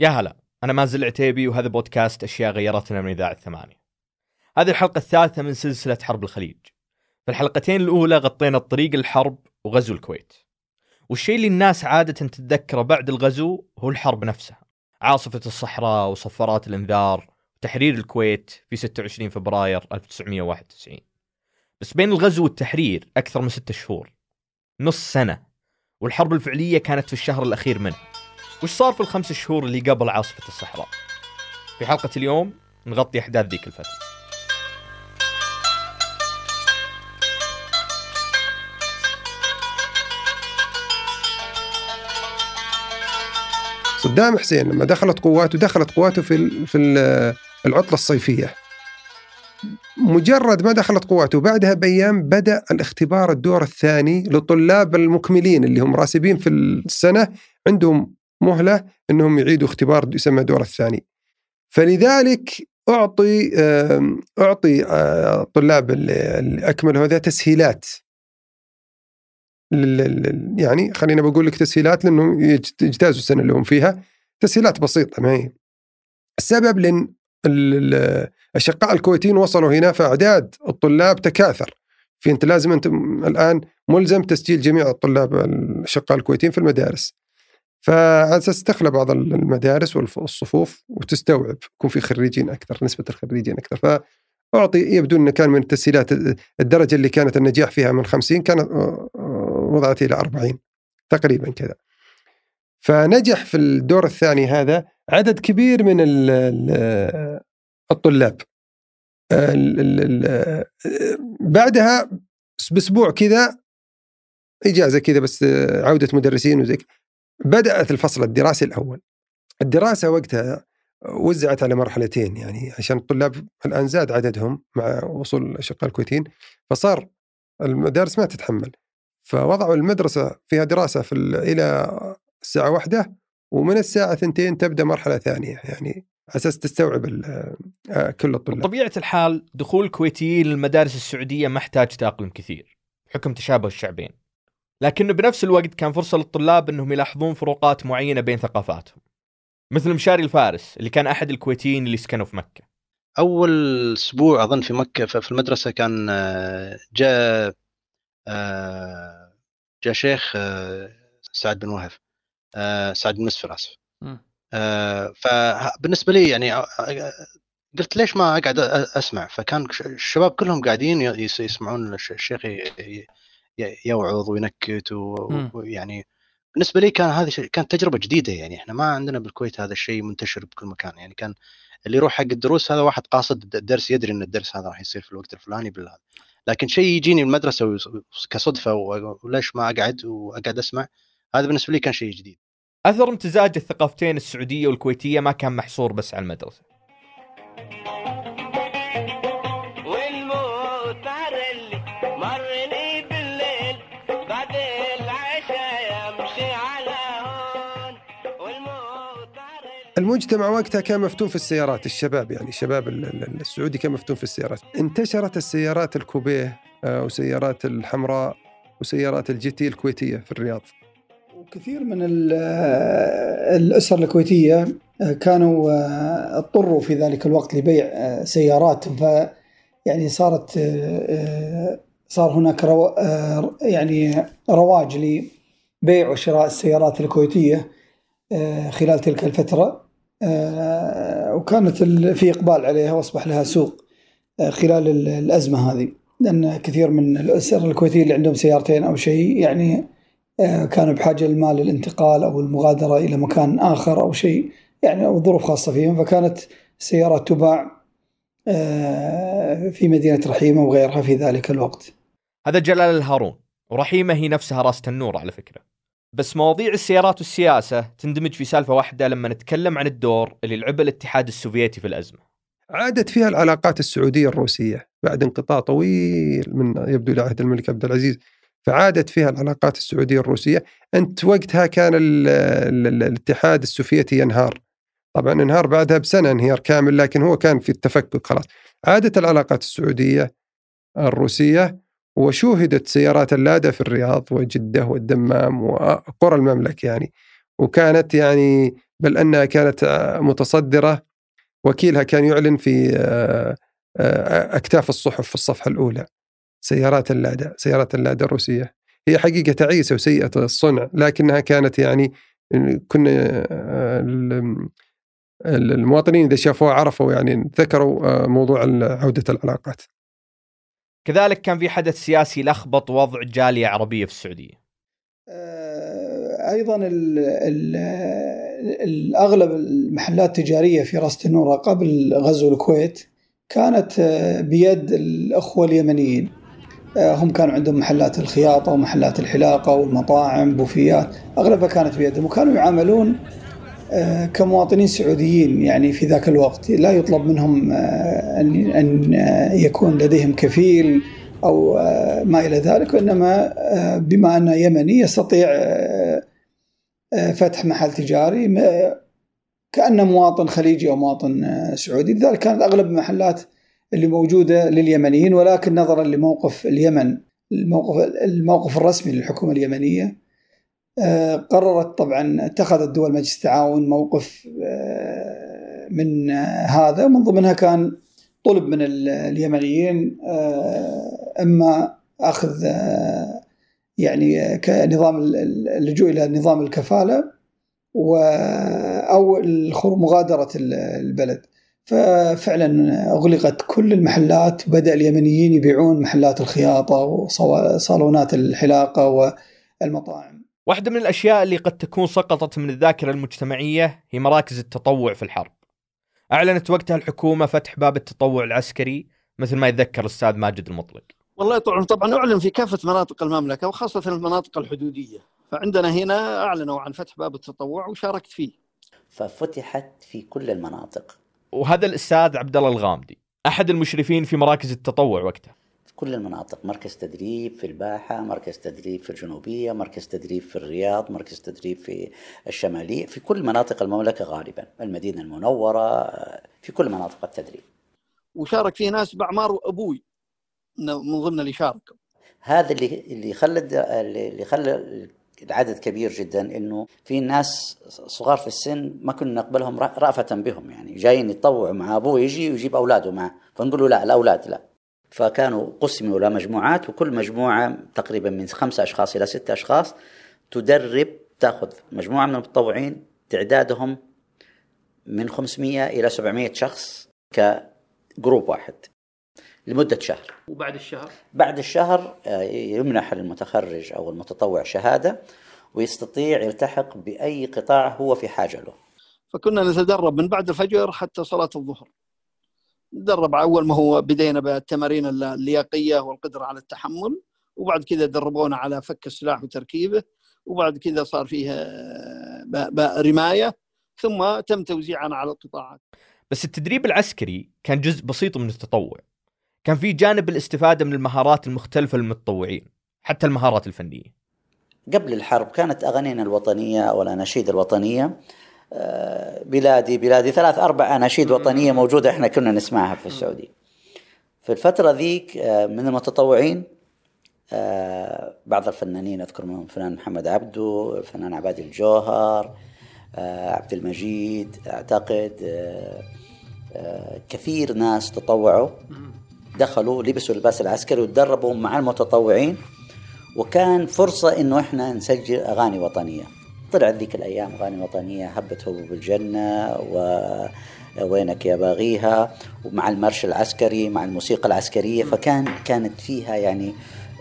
يا هلا أنا مازل عتيبي وهذا بودكاست أشياء غيرتنا من إذاعة ثمانية هذه الحلقة الثالثة من سلسلة حرب الخليج. في الحلقتين الأولى غطينا الطريق الحرب وغزو الكويت. والشيء اللي الناس عادة تتذكره بعد الغزو هو الحرب نفسها. عاصفة الصحراء وصفارات الإنذار وتحرير الكويت في 26 فبراير 1991 بس بين الغزو والتحرير أكثر من ستة شهور. نص سنة. والحرب الفعلية كانت في الشهر الأخير منه. وش صار في الخمس شهور اللي قبل عاصفة الصحراء؟ في حلقة اليوم نغطي أحداث ذيك الفترة. صدام حسين لما دخلت قواته دخلت قواته في في ال- العطلة الصيفية. مجرد ما دخلت قواته بعدها بأيام بدأ الاختبار الدور الثاني للطلاب المكملين اللي هم راسبين في السنة عندهم مهلة إنهم يعيدوا اختبار يسمى الدور الثاني. فلذلك أعطي أعطي الطلاب اللي اكملوا هذا تسهيلات. يعني خلينا بقول لك تسهيلات لأنهم يجت- يجتازوا السنة اللي هم فيها. تسهيلات بسيطة ما هي؟ السبب لأن ال- ال- الاشقاء الكويتيين وصلوا هنا فأعداد الطلاب تكاثر. في انت لازم أنت الآن ملزم تسجيل جميع الطلاب الأشقاء الكويتيين في المدارس. فعلى أساس تخلى بعض المدارس والصفوف وتستوعب يكون في خريجين أكثر نسبة الخريجين أكثر. فأعطي يبدو إنه كان من التسهيلات الدرجة اللي كانت النجاح فيها من 50 كانت آه، آه، وضعت إلى 40 تقريبا كذا. فنجح في الدور الثاني هذا عدد كبير من ال- ال- الطلاب. ال- ال- ال- بعدها بأسبوع كذا إجازة كذا بس عودة مدرسين وزي بدأت الفصل الدراسي الأول. الدراسة وقتها وزعت على مرحلتين يعني عشان الطلاب الآن زاد عددهم مع وصول الاشقاء الكويتيين فصار المدارس ما تتحمل. فوضعوا المدرسة فيها دراسة في ال- إلى الساعة واحدة ومن الساعة ثنتين تبدأ مرحلة ثانية يعني أساس تستوعب آه، كل الطلاب. بطبيعة الحال دخول الكويتيين للمدارس السعودية ما احتاج تأقلم كثير بحكم تشابه الشعبين. لكنه بنفس الوقت كان فرصة للطلاب إنهم يلاحظون فروقات معينة بين ثقافاتهم. مثل مشاري الفارس اللي كان أحد الكويتيين اللي سكنوا في مكة. أول أسبوع أظن في مكة ف- في المدرسة كان آه، جاء آه، جاء شيخ آه، سعد بن وهب آه، سعد بن مسفر اسف فبالنسبه لي يعني قلت ليش ما أقعد أسمع؟ فكان الشباب كلهم قاعدين يسمعون الش- الشيخ يوعظ وينكت. ويعني بالنسبة لي كان هذه كانت تجربة جديدة يعني. إحنا ما عندنا بالكويت هذا الشيء منتشر بكل مكان يعني. كان اللي يروح حق الدروس هذا واحد قاصد الدرس يدري إن الدرس هذا راح يصير في الوقت الفلاني بالهذا. لكن شيء يجيني المدرسة كصدفة وليش ما أقعد وأقعد أسمع؟ هذا بالنسبة لي كان شيء جديد. أثر امتزاج الثقافتين السعودية والكويتية ما كان محصور بس على المدرسة. المجتمع وقتها كان مفتون في السيارات الشباب يعني الشباب ال- ال- السعودي كان مفتون في السيارات. انتشرت السيارات الكوبيه آه، وسيارات الحمراء وسيارات الجيتي الكويتية في الرياض. وكثير من ال- الأسر الكويتية كانوا اضطروا في ذلك الوقت لبيع سياراتهم ف يعني صارت صار هناك رو يعني رواج لبيع وشراء السيارات الكويتية خلال تلك الفترة. وكانت ال- في إقبال عليها وأصبح لها سوق خلال ال- الأزمة هذه. لأن كثير من الأسر الكويتية اللي عندهم سيارتين أو شيء يعني آه، كانوا بحاجة للمال للانتقال أو المغادرة إلى مكان آخر أو شيء يعني أو ظروف خاصة فيهم. فكانت السيارات تباع آه، في مدينة رحيمة وغيرها في ذلك الوقت. هذا جلال الهارون ورحيمة هي نفسها راسة النور على فكرة. بس مواضيع السيارات والسياسة تندمج في سالفة واحدة لما نتكلم عن الدور اللي لعبه الاتحاد السوفيتي في الأزمة. عادت فيها العلاقات السعودية الروسية بعد انقطاع طويل من يبدو إلى عهد الملك عبد العزيز. فعادت فيها العلاقات السعودية الروسية. أنت وقتها كان ال ال ال الاتحاد السوفيتي ينهار. طبعا انهار بعدها بسنة انهيار كامل لكن هو كان في التفكك خلاص. عادت العلاقات السعودية الروسية وشوهدت سيارات اللادا في الرياض وجده والدمام وقرى المملكة يعني. وكانت يعني بل أنها كانت متصدرة وكيلها كان يعلن في آه، آه، أكتاف الصحف في الصفحة الأولى. سيارات اللادا سيارات اللادا الروسية. هي حقيقة تعيسة وسيئة الصنع لكنها كانت يعني كنا آه، ال- المواطنين إذا شافوها عرفوا يعني ذكروا موضوع عودة العلاقات. كذلك كان في حدث سياسي لخبط وضع جالية عربية في السعودية. آه، أيضا ال ال الأغلب المحلات التجارية في راس النورة قبل غزو الكويت كانت آه، بيد الأخوة اليمنيين. آه، هم كانوا عندهم محلات الخياطة ومحلات الحلاقة والمطاعم بوفيات أغلبها كانت بيدهم وكانوا يعاملون كمواطنين سعوديين يعني في ذاك الوقت. لا يطلب منهم آه، ان آه، يكون لديهم كفيل آه، ما إلى ذلك وإنما آه، بما انه يمني يستطيع آه، آه، فتح محل تجاري كانه مواطن خليجي أو مواطن آه، سعودي. لذلك كانت أغلب المحلات اللي موجودة لليمنيين ولكن نظرا لموقف اليمن الموقف الموقف الرسمي للحكومة اليمنية آه، قررت طبعا اتخذت دول مجلس التعاون موقف آه، من آه، هذا ومن ضمنها كان طلب من ال- اليمنيين آه، إما أخذ آه، يعني كنظام ال- ال- اللجوء إلى نظام الكفالة و أو مغادرة ال- البلد. ففعلا أغلقت كل المحلات بدا اليمنيين يبيعون محلات الخياطة وصالونات الحلاقة والمطاعم. واحدة من الأشياء اللي قد تكون سقطت من الذاكرة المجتمعية هي مراكز التطوع في الحرب. أعلنت وقتها الحكومة فتح باب التطوع العسكري مثل ما يتذكر الأستاذ ماجد المطلق. والله طبعا طبعا أعلن في كافة مناطق المملكة وخاصة المناطق الحدودية فعندنا هنا أعلنوا عن فتح باب التطوع وشاركت فيه ففتحت في كل المناطق وهذا الأستاذ عبد الله الغامدي أحد المشرفين في مراكز التطوع وقتها. كل المناطق. مركز تدريب في الباحة مركز تدريب في الجنوبية مركز تدريب في الرياض مركز تدريب في الشمالية في كل مناطق المملكة غالبا. المدينة المنورة في كل مناطق التدريب. وشارك فيه ناس باعمار أبوي من ضمن اللي شاركوا. هذا اللي اللي خلى اللي خلى العدد كبير جدا إنه في ناس صغار في السن ما كنا نقبلهم رأ- رأفة بهم يعني. جايين يتطوعوا مع أبوه يجي ويجيب أولاده معه. فنقول له لا الأولاد لا. فكانوا قسموا إلى مجموعات وكل مجموعة تقريبا من خمسة أشخاص إلى ستة أشخاص تدرب تأخذ مجموعة من المتطوعين تعدادهم من 500 إلى 700 شخص كجروب واحد لمدة شهر. وبعد الشهر؟ بعد الشهر آه، يمنح المتخرج أو المتطوع شهادة ويستطيع يلتحق بأي قطاع هو في حاجة له. فكنا نتدرب من بعد الفجر حتى صلاة الظهر. ندرب أول ما هو بدينا بالتمارين اللياقيه والقدرة على التحمل وبعد كذا دربونا على فك السلاح وتركيبه وبعد كذا صار فيه آه، رماية ثم تم توزيعنا على القطاعات بس التدريب العسكري كان جزء بسيط من التطوع. كان في جانب الاستفادة من المهارات المختلفة للمتطوعين حتى المهارات الفنية. قبل الحرب كانت أغانينا الوطنية أو الاناشيد الوطنية بلادي بلادي ثلاث أربع أناشيد وطنية موجودة إحنا كنا نسمعها في السعودية. في الفترة ذيك آه، من المتطوعين آه، بعض الفنانين أذكر منهم الفنان محمد عبده، الفنان عباد الجوهر، آه، عبد المجيد آه، كثير ناس تطوعوا دخلوا لبسوا اللباس العسكري وتدربوا مع المتطوعين وكان فرصة إنه إحنا نسجل أغاني وطنية. طلعت ذيك الأيام أغاني وطنية هبت هبوب الجنة ووينك يا باغيها؟ ومع المرش العسكري مع الموسيقى العسكرية. فكان كانت فيها يعني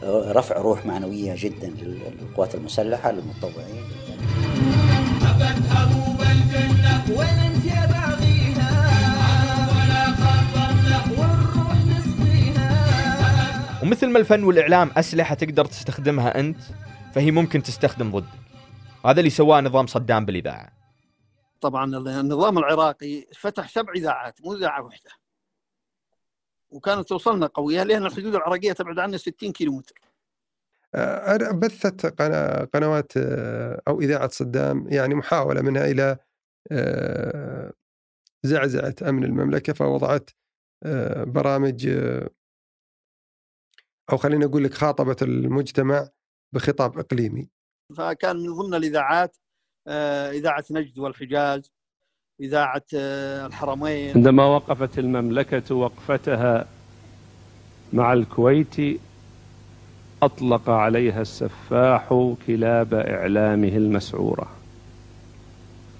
رفع روح معنوية جدا للقوات المسلحة للمتطوعين. ومثل ما الفن والإعلام أسلحة تقدر تستخدمها أنت فهي ممكن تستخدم ضدك. هذا اللي سواه نظام صدام بالإذاعة. طبعا النظام العراقي فتح سبع إذاعات مو إذاعة واحدة. وكانت توصلنا قوية لأن الحدود العراقية تبعد عنا 60 كيلو متر آه، بثت قنوات آه، أو إذاعة صدام يعني محاولة منها إلى آه، زعزعة أمن المملكة فوضعت برامج أو خلينا أقول لك خاطبت المجتمع بخطاب إقليمي. فكان من ضمن الإذاعات آه، إذاعة نجد والحجاز إذاعة آه، الحرمين. عندما وقفت المملكة وقفتها مع الكويت أطلق عليها السفاح كلاب إعلامه المسعورة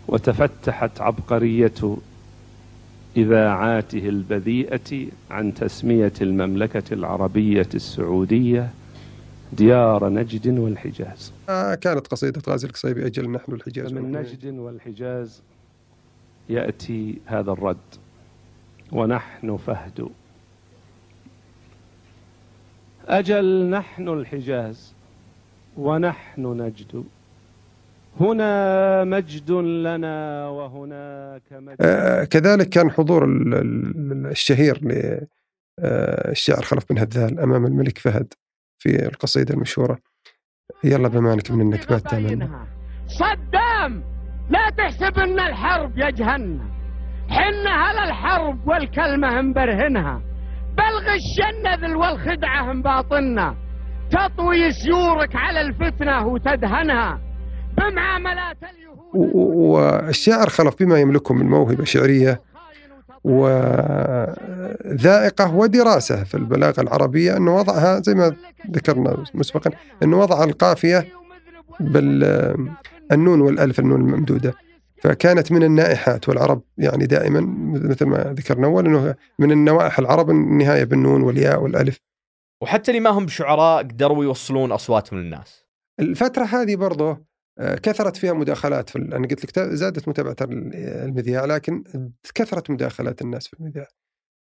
وتفتحت عبقرية إذاعاته البذيئة عن تسمية المملكة العربية السعودية ديار نجد والحجاز. آه كانت قصيدة غازي القصيبي أجل نحن الحجاز فمن نجد والحجاز يأتي هذا الرد. ونحن فهد. أجل نحن الحجاز ونحن نجد. هنا مجد لنا وهناك مجد. آه كذلك كان حضور ال- ال- الشهير للشاعر خلف بن هذال أمام الملك فهد. في القصيدة المشهورة. يلا بمانك من النكبات تامنا صدام! لا تحسب إن الحرب يجهلنا حنا على الحرب والكلمة مبرهنها بلغ الشنذل والخدعة مباطنا تطوي سيورك على الفتنة وتدهنها بمعاملات اليهود والشاعر خلف بما يملكه من موهبة شعرية. وذائقة ودراسة في البلاغة العربية أنه وضعها زي ما ذكرنا مسبقا أنه وضع القافية بالنون والألف النون الممدودة. فكانت من النائحات والعرب يعني دائما مثل ما ذكرنا أول أنه من النوائح العرب النهاية بالنون والياء والألف. وحتى اللي ما هم شعراء قدروا يوصلون أصواتهم للناس. الفترة هذه برضه كثرت فيها مداخلات في ال- أنا قلت لك زادت متابعة ال- المذياع لكن كثرت مداخلات الناس في المذياع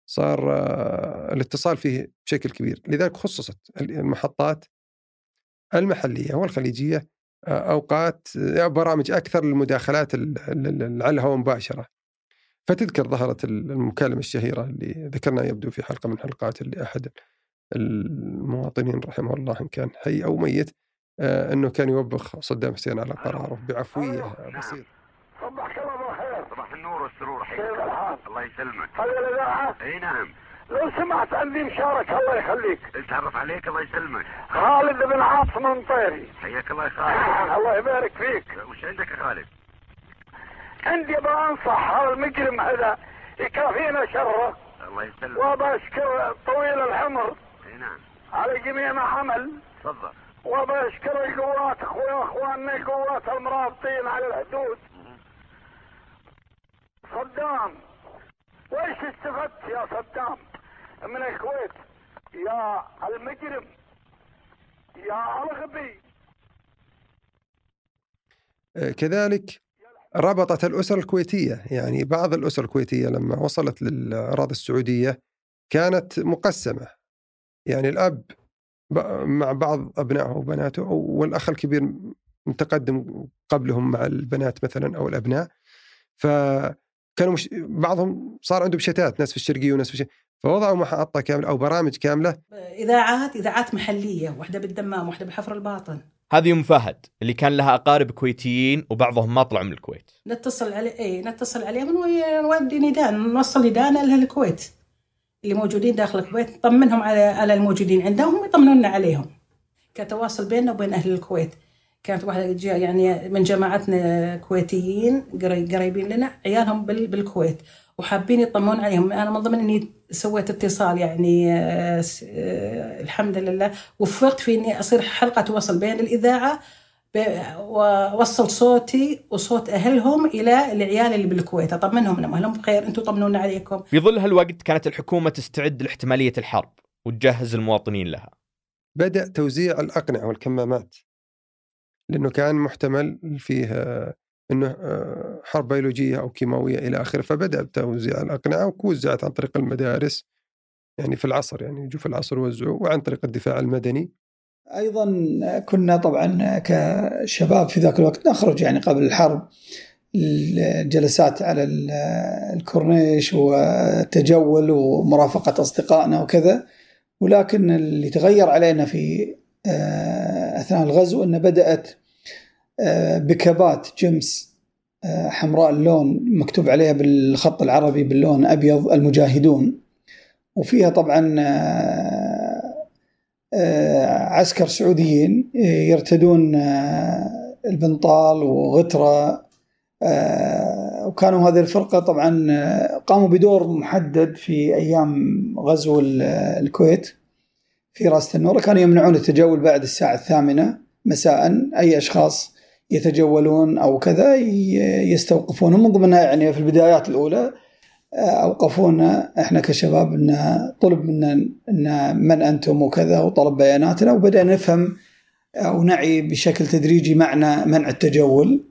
صار آه، الاتصال فيه بشكل كبير. لذلك خصصت المحطات المحلية والخليجية آه، أوقات آه، برامج أكثر للمداخلات على الهواء مباشرة. فتذكر ظهرت المكالمة الشهيرة اللي ذكرناها يبدو في حلقة من حلقات اللي أحد المواطنين رحمه الله إن كان حي أو ميت. آه، أنه كان يوبخ صدام حسين على قراره بعفوية بسيطة. صبحك الله بالخير صباح النور والسرور كيف حياك الحال؟ الله يسلمك. هذه الإذاعة؟ إي نعم. لو سمحت عندي مشاركة الله يخليك. أتعرف عليك الله يسلمك. خالد بن عاصم المطيري. حياك الله يا خالد. الله يبارك فيك. وش عندك يا خالد؟ عندي أبغى أنصح هذا المجرم هذا يكافينا شره. الله يسلمك. وابى أشكر طويل العمر. إي نعم. على جميع ما عمل. تفضل. وابى اشكر القوات اخويا اخواننا القوات المرابطين على الحدود. صدام وإيش استفدت يا صدام؟ من الكويت يا المجرم يا الغبي. آه، كذلك ربطت الأسر الكويتية. يعني بعض الأسر الكويتية لما وصلت للأراضي السعودية كانت مقسمة. يعني الأب مع بعض أبنائه وبناته والأخ الكبير متقدم قبلهم مع البنات مثلا أو الأبناء. فكانوا مش بعضهم صار عندهم شتات ناس في الشرقية وناس في الشرقية فوضعوا محطة كاملة أو برامج كاملة. اذاعات اذاعات محلية واحدة بالدمام واحدة بحفر الباطن. هذه أم فهد اللي كان لها أقارب كويتيين وبعضهم ما طلعوا من الكويت. نتصل عليه اي نتصل عليهم ونودي نداء نوصل نداء لأهل الكويت. اللي موجودين داخل الكويت نطمنهم على على الموجودين عندهم ويطمنونا عليهم. كتواصل بيننا وبين أهل الكويت. كانت واحدة جا- يعني من جماعتنا كويتيين قري- قريبين لنا عيالهم بال- بالكويت وحابين يطمنون عليهم. أنا من ضمن إني سويت اتصال يعني آه، آه، الحمد لله وفقت في إني أصير حلقة وصل بين الإذاعة ووصل صوتي وصوت أهلهم إلى العيال اللي بالكويت. أطمنهم إنهم أهلهم بخير أنتم طمنونا عليكم. في ظل هالوقت كانت الحكومة تستعد لاحتمالية الحرب وتجهز المواطنين لها. بدأ توزيع الأقنعة والكمامات لأنه كان محتمل فيه أنه آه، حرب بيولوجية أو كيماوية إلى آخره. فبدأ بتوزيع الأقنعة ووزعت عن طريق المدارس يعني في العصر يعني يجوا في العصر يوزعوا وعن طريق الدفاع المدني. أيضا كنا طبعا كشباب في ذاك الوقت نخرج يعني قبل الحرب الجلسات على ال- الكورنيش والتجول ومرافقة أصدقائنا وكذا ولكن اللي تغير علينا في آه، أثناء الغزو إنه بدأت آه، بكبات جمس آه، حمراء اللون مكتوب عليها بالخط العربي باللون أبيض المجاهدون وفيها طبعا عسكر سعوديين آه، يرتدون آه، البنطال وغترة آه، وكانوا هذه الفرقة طبعا آه، قاموا بدور محدد في أيام غزو ال- الكويت في راس تنورة كانوا يمنعون التجول بعد الساعة الثامنة مساء. أي أشخاص يتجولون أو كذا ي- يستوقفونهم من ضمنها يعني في البدايات الأولى أوقفونا. إحنا كشباب إن طلب منا إن من أنتم وكذا وطلب بياناتنا وبدأنا نفهم أو نعي بشكل تدريجي معنى منع التجول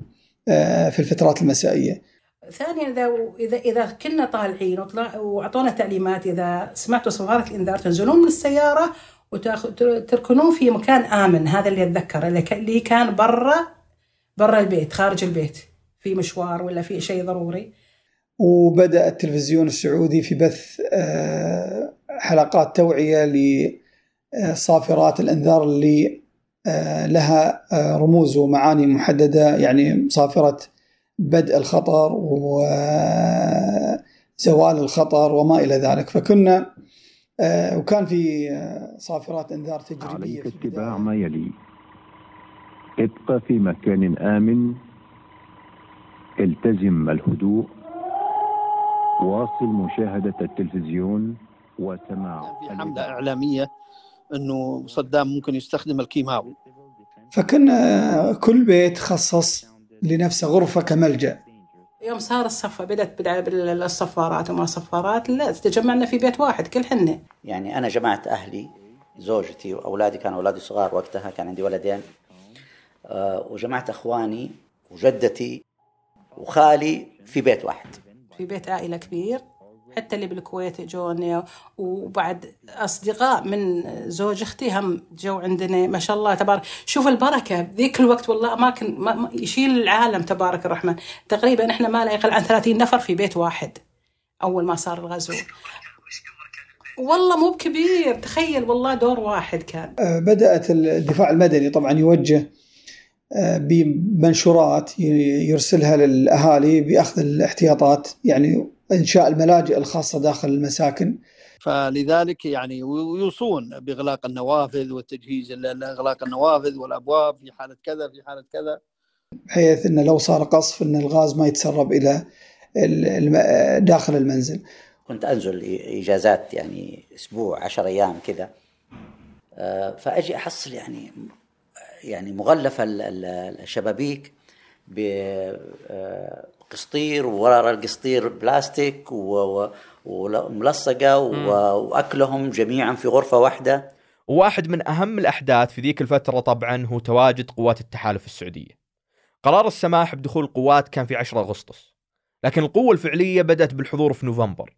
آه، في الفترات المسائية. ثانيا إذا اذا إذا كنا طالعين وأعطونا تعليمات إذا سمعتوا صفارة الإنذار تنزلون من السيارة وتركنون في مكان آمن هذا اللي اتذكره اللي كان برا برا البيت خارج البيت في مشوار ولا في شيء ضروري. وبدأ التلفزيون السعودي في بث آه، حلقات توعية لصافرات الإنذار اللي آه، لها آه، رموز ومعاني محددة يعني صافرة بدء الخطر وزوال الخطر وما إلى ذلك. فكنا آه، وكان في آه، صافرات إنذار تجريبية عليك اتباع ما يلي. ابقى في مكان آمن. التزم الهدوء. واصل مشاهدة التلفزيون وسماع في حملة إعلامية أنه صدام ممكن يستخدم الكيماوي فكنا كل بيت خصص لنفسه غرفة كملجأ. يوم صار الصفة بدأت بدأ بالصفارات وما صفارات لا تجمعنا في بيت واحد كل حنا. يعني أنا جمعت أهلي زوجتي وأولادي كانوا أولادي صغار وقتها كان عندي ولدين آه، وجمعت أخواني وجدتي وخالي في بيت واحد. في بيت عائلة كبير حتى اللي بالكويت جوني وبعد أصدقاء من زوج أختي هم جو عندنا ما شاء الله تبارك. شوف البركة ذيك الوقت والله أماكن ما ما- يشيل العالم تبارك الرحمن. تقريبا إحنا ما لا يقل عن 30 نفر في بيت واحد أول ما صار الغزو. والله مو بكبير تخيل والله دور واحد كان. آه، بدأت الدفاع المدني طبعا يوجه بمنشورات يرسلها للأهالي بأخذ الاحتياطات يعني إنشاء الملاجئ الخاصة داخل المساكن. فلذلك يعني ويوصون بإغلاق النوافذ والتجهيز ل- لإغلاق النوافذ والأبواب في حالة كذا في حالة كذا. بحيث أنه لو صار قصف أن الغاز ما يتسرب إلى ال- الم- داخل المنزل. كنت أنزل إجازات يعني أسبوع عشر أيام كذا. آه، فأجي أحصل يعني يعني ال- الشبابيك بقسطير وورا القسطير بلاستيك و- و- وملصقة و- وأكلهم جميعا في غرفة واحدة. وواحد من أهم الأحداث في ذيك الفترة طبعا هو تواجد قوات التحالف السعودية. قرار السماح بدخول القوات كان في 10 أغسطس لكن القوة الفعلية بدأت بالحضور في نوفمبر.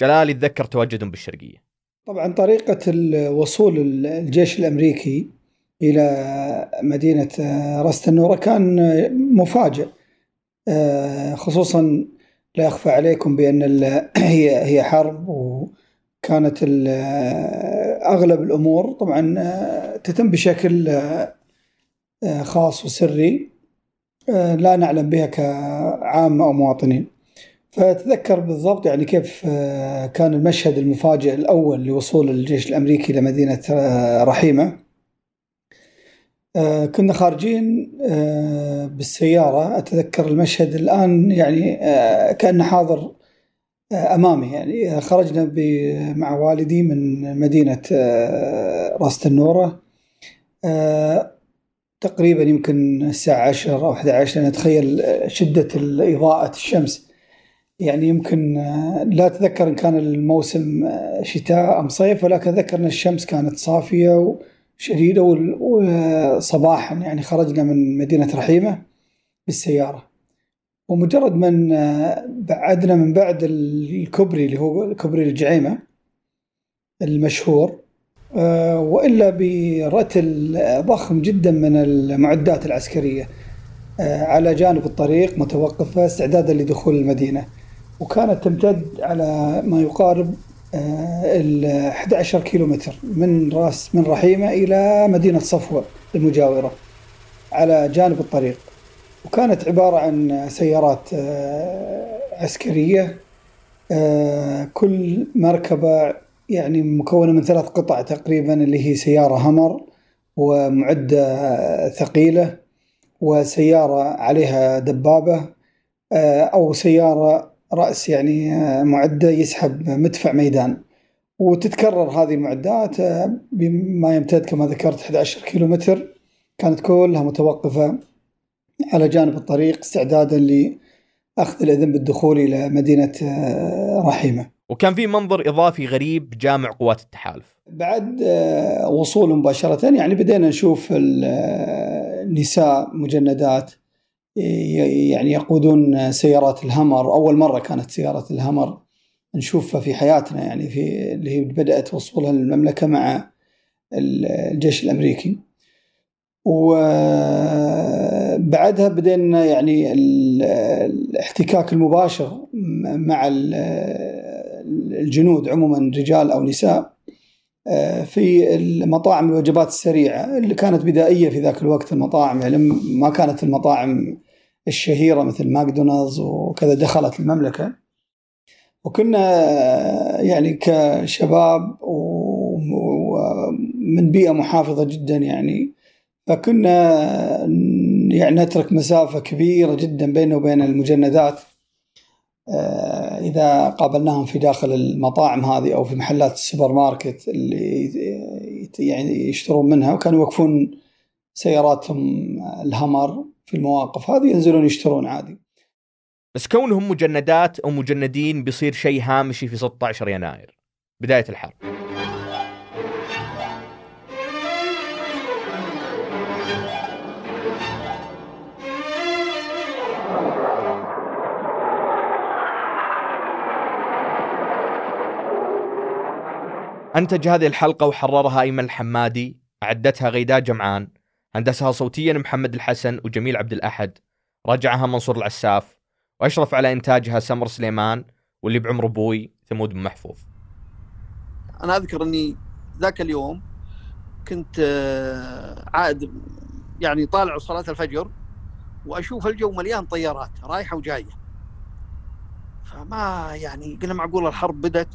جلال يتذكر تواجدهم بالشرقية. طبعا طريقة الوصول الجيش الأمريكي إلى مدينة آه، راس تنورة كان آه، مفاجئ آه، خصوصا لا يخفى عليكم بأن هي هي حرب وكانت أغلب الأمور طبعا تتم بشكل خاص وسري لا نعلم بها كعامة أو مواطنين. فأتذكر بالضبط يعني كيف كان المشهد المفاجئ الأول لوصول الجيش الأمريكي لمدينة آه، رحيمة. آه، كنا خارجين آه، بالسيارة. أتذكر المشهد الآن يعني آه، كأنه حاضر أمامي يعني. خرجنا مع والدي من مدينة راس آه، تقريبا يمكن الساعة 10 أو 11 أنا أتخيل شدة إضاءة الشمس. يعني يمكن لا أتذكر إن كان الموسم شتاء أم صيف ولكن أتذكر أن الشمس كانت صافية وشديدة وال- وصباحا يعني خرجنا من مدينة رحيمة بالسيارة. ومجرد آه، بعدنا من بعد الكوبري اللي هو كوبري الجعيمة المشهور وإلا برتل ضخم جدا من المعدات العسكرية على جانب الطريق متوقفة استعدادا لدخول المدينة. وكانت تمتد على ما يقارب ال 11 كيلومتر من راس من رحيمة إلى مدينة صفوة المجاورة على جانب الطريق. وكانت عبارة عن سيارات آه، عسكرية آه، كل مركبة يعني مكونة من ثلاث قطع تقريبا اللي هي سيارة همر ومعدة ثقيلة وسيارة عليها دبابة آه، أو رأس يعني آه، معدة يسحب مدفع ميدان. وتتكرر هذه المعدات آه، بما يمتد كما ذكرت 11 كيلومتر. كانت كلها متوقفة على جانب الطريق استعدادا لأخذ الإذن بالدخول إلى مدينة آه، رحيمة. وكان في منظر إضافي غريب جامع قوات التحالف. بعد وصوله مباشرة يعني بدينا نشوف ال- النساء مجندات يعني يقودون سيارات الهمر أول مرة كانت سيارة الهمر نشوفها في حياتنا يعني في اللي هي بدأت وصولها المملكة مع ال- الجيش الأمريكي. وبعدها بدينا يعني ال- الاحتكاك المباشر مع ال- الجنود عموما رجال أو نساء. في المطاعم الوجبات السريعة اللي كانت بدائية في ذاك الوقت المطاعم يعني ما كانت المطاعم الشهيرة مثل ماكدونالدز وكذا دخلت المملكة. وكنا آه، يعني كشباب ومن بيئة محافظة جدا يعني. فكنا يعني نترك مسافة كبيرة جدا بيننا وبين المجندات. آه، إذا قابلناهم في داخل المطاعم هذه أو في محلات السوبر ماركت اللي يعني يشترون منها وكانوا يوقفون سياراتهم الهمر في المواقف هذه ينزلون يشترون عادي. بس كونهم مجندات أو مجندين بيصير شيء هامشي في 16 يناير بداية الحرب. أنتج هذه الحلقة وحررها أيمن الحمادي أعدتها غيداء جمعان هندسها صوتيا محمد الحسن وجميل عبد الأحد رجعها منصور العساف وأشرف على إنتاجها سمر سليمان واللي بعمر أبوي ثمود بن محفوظ. أنا أذكر أني ذاك اليوم كنت آه، عائد يعني طالع صلاة الفجر وأشوف الجو مليان طيارات رايحة وجاية. فما يعني قلنا معقول الحرب بدت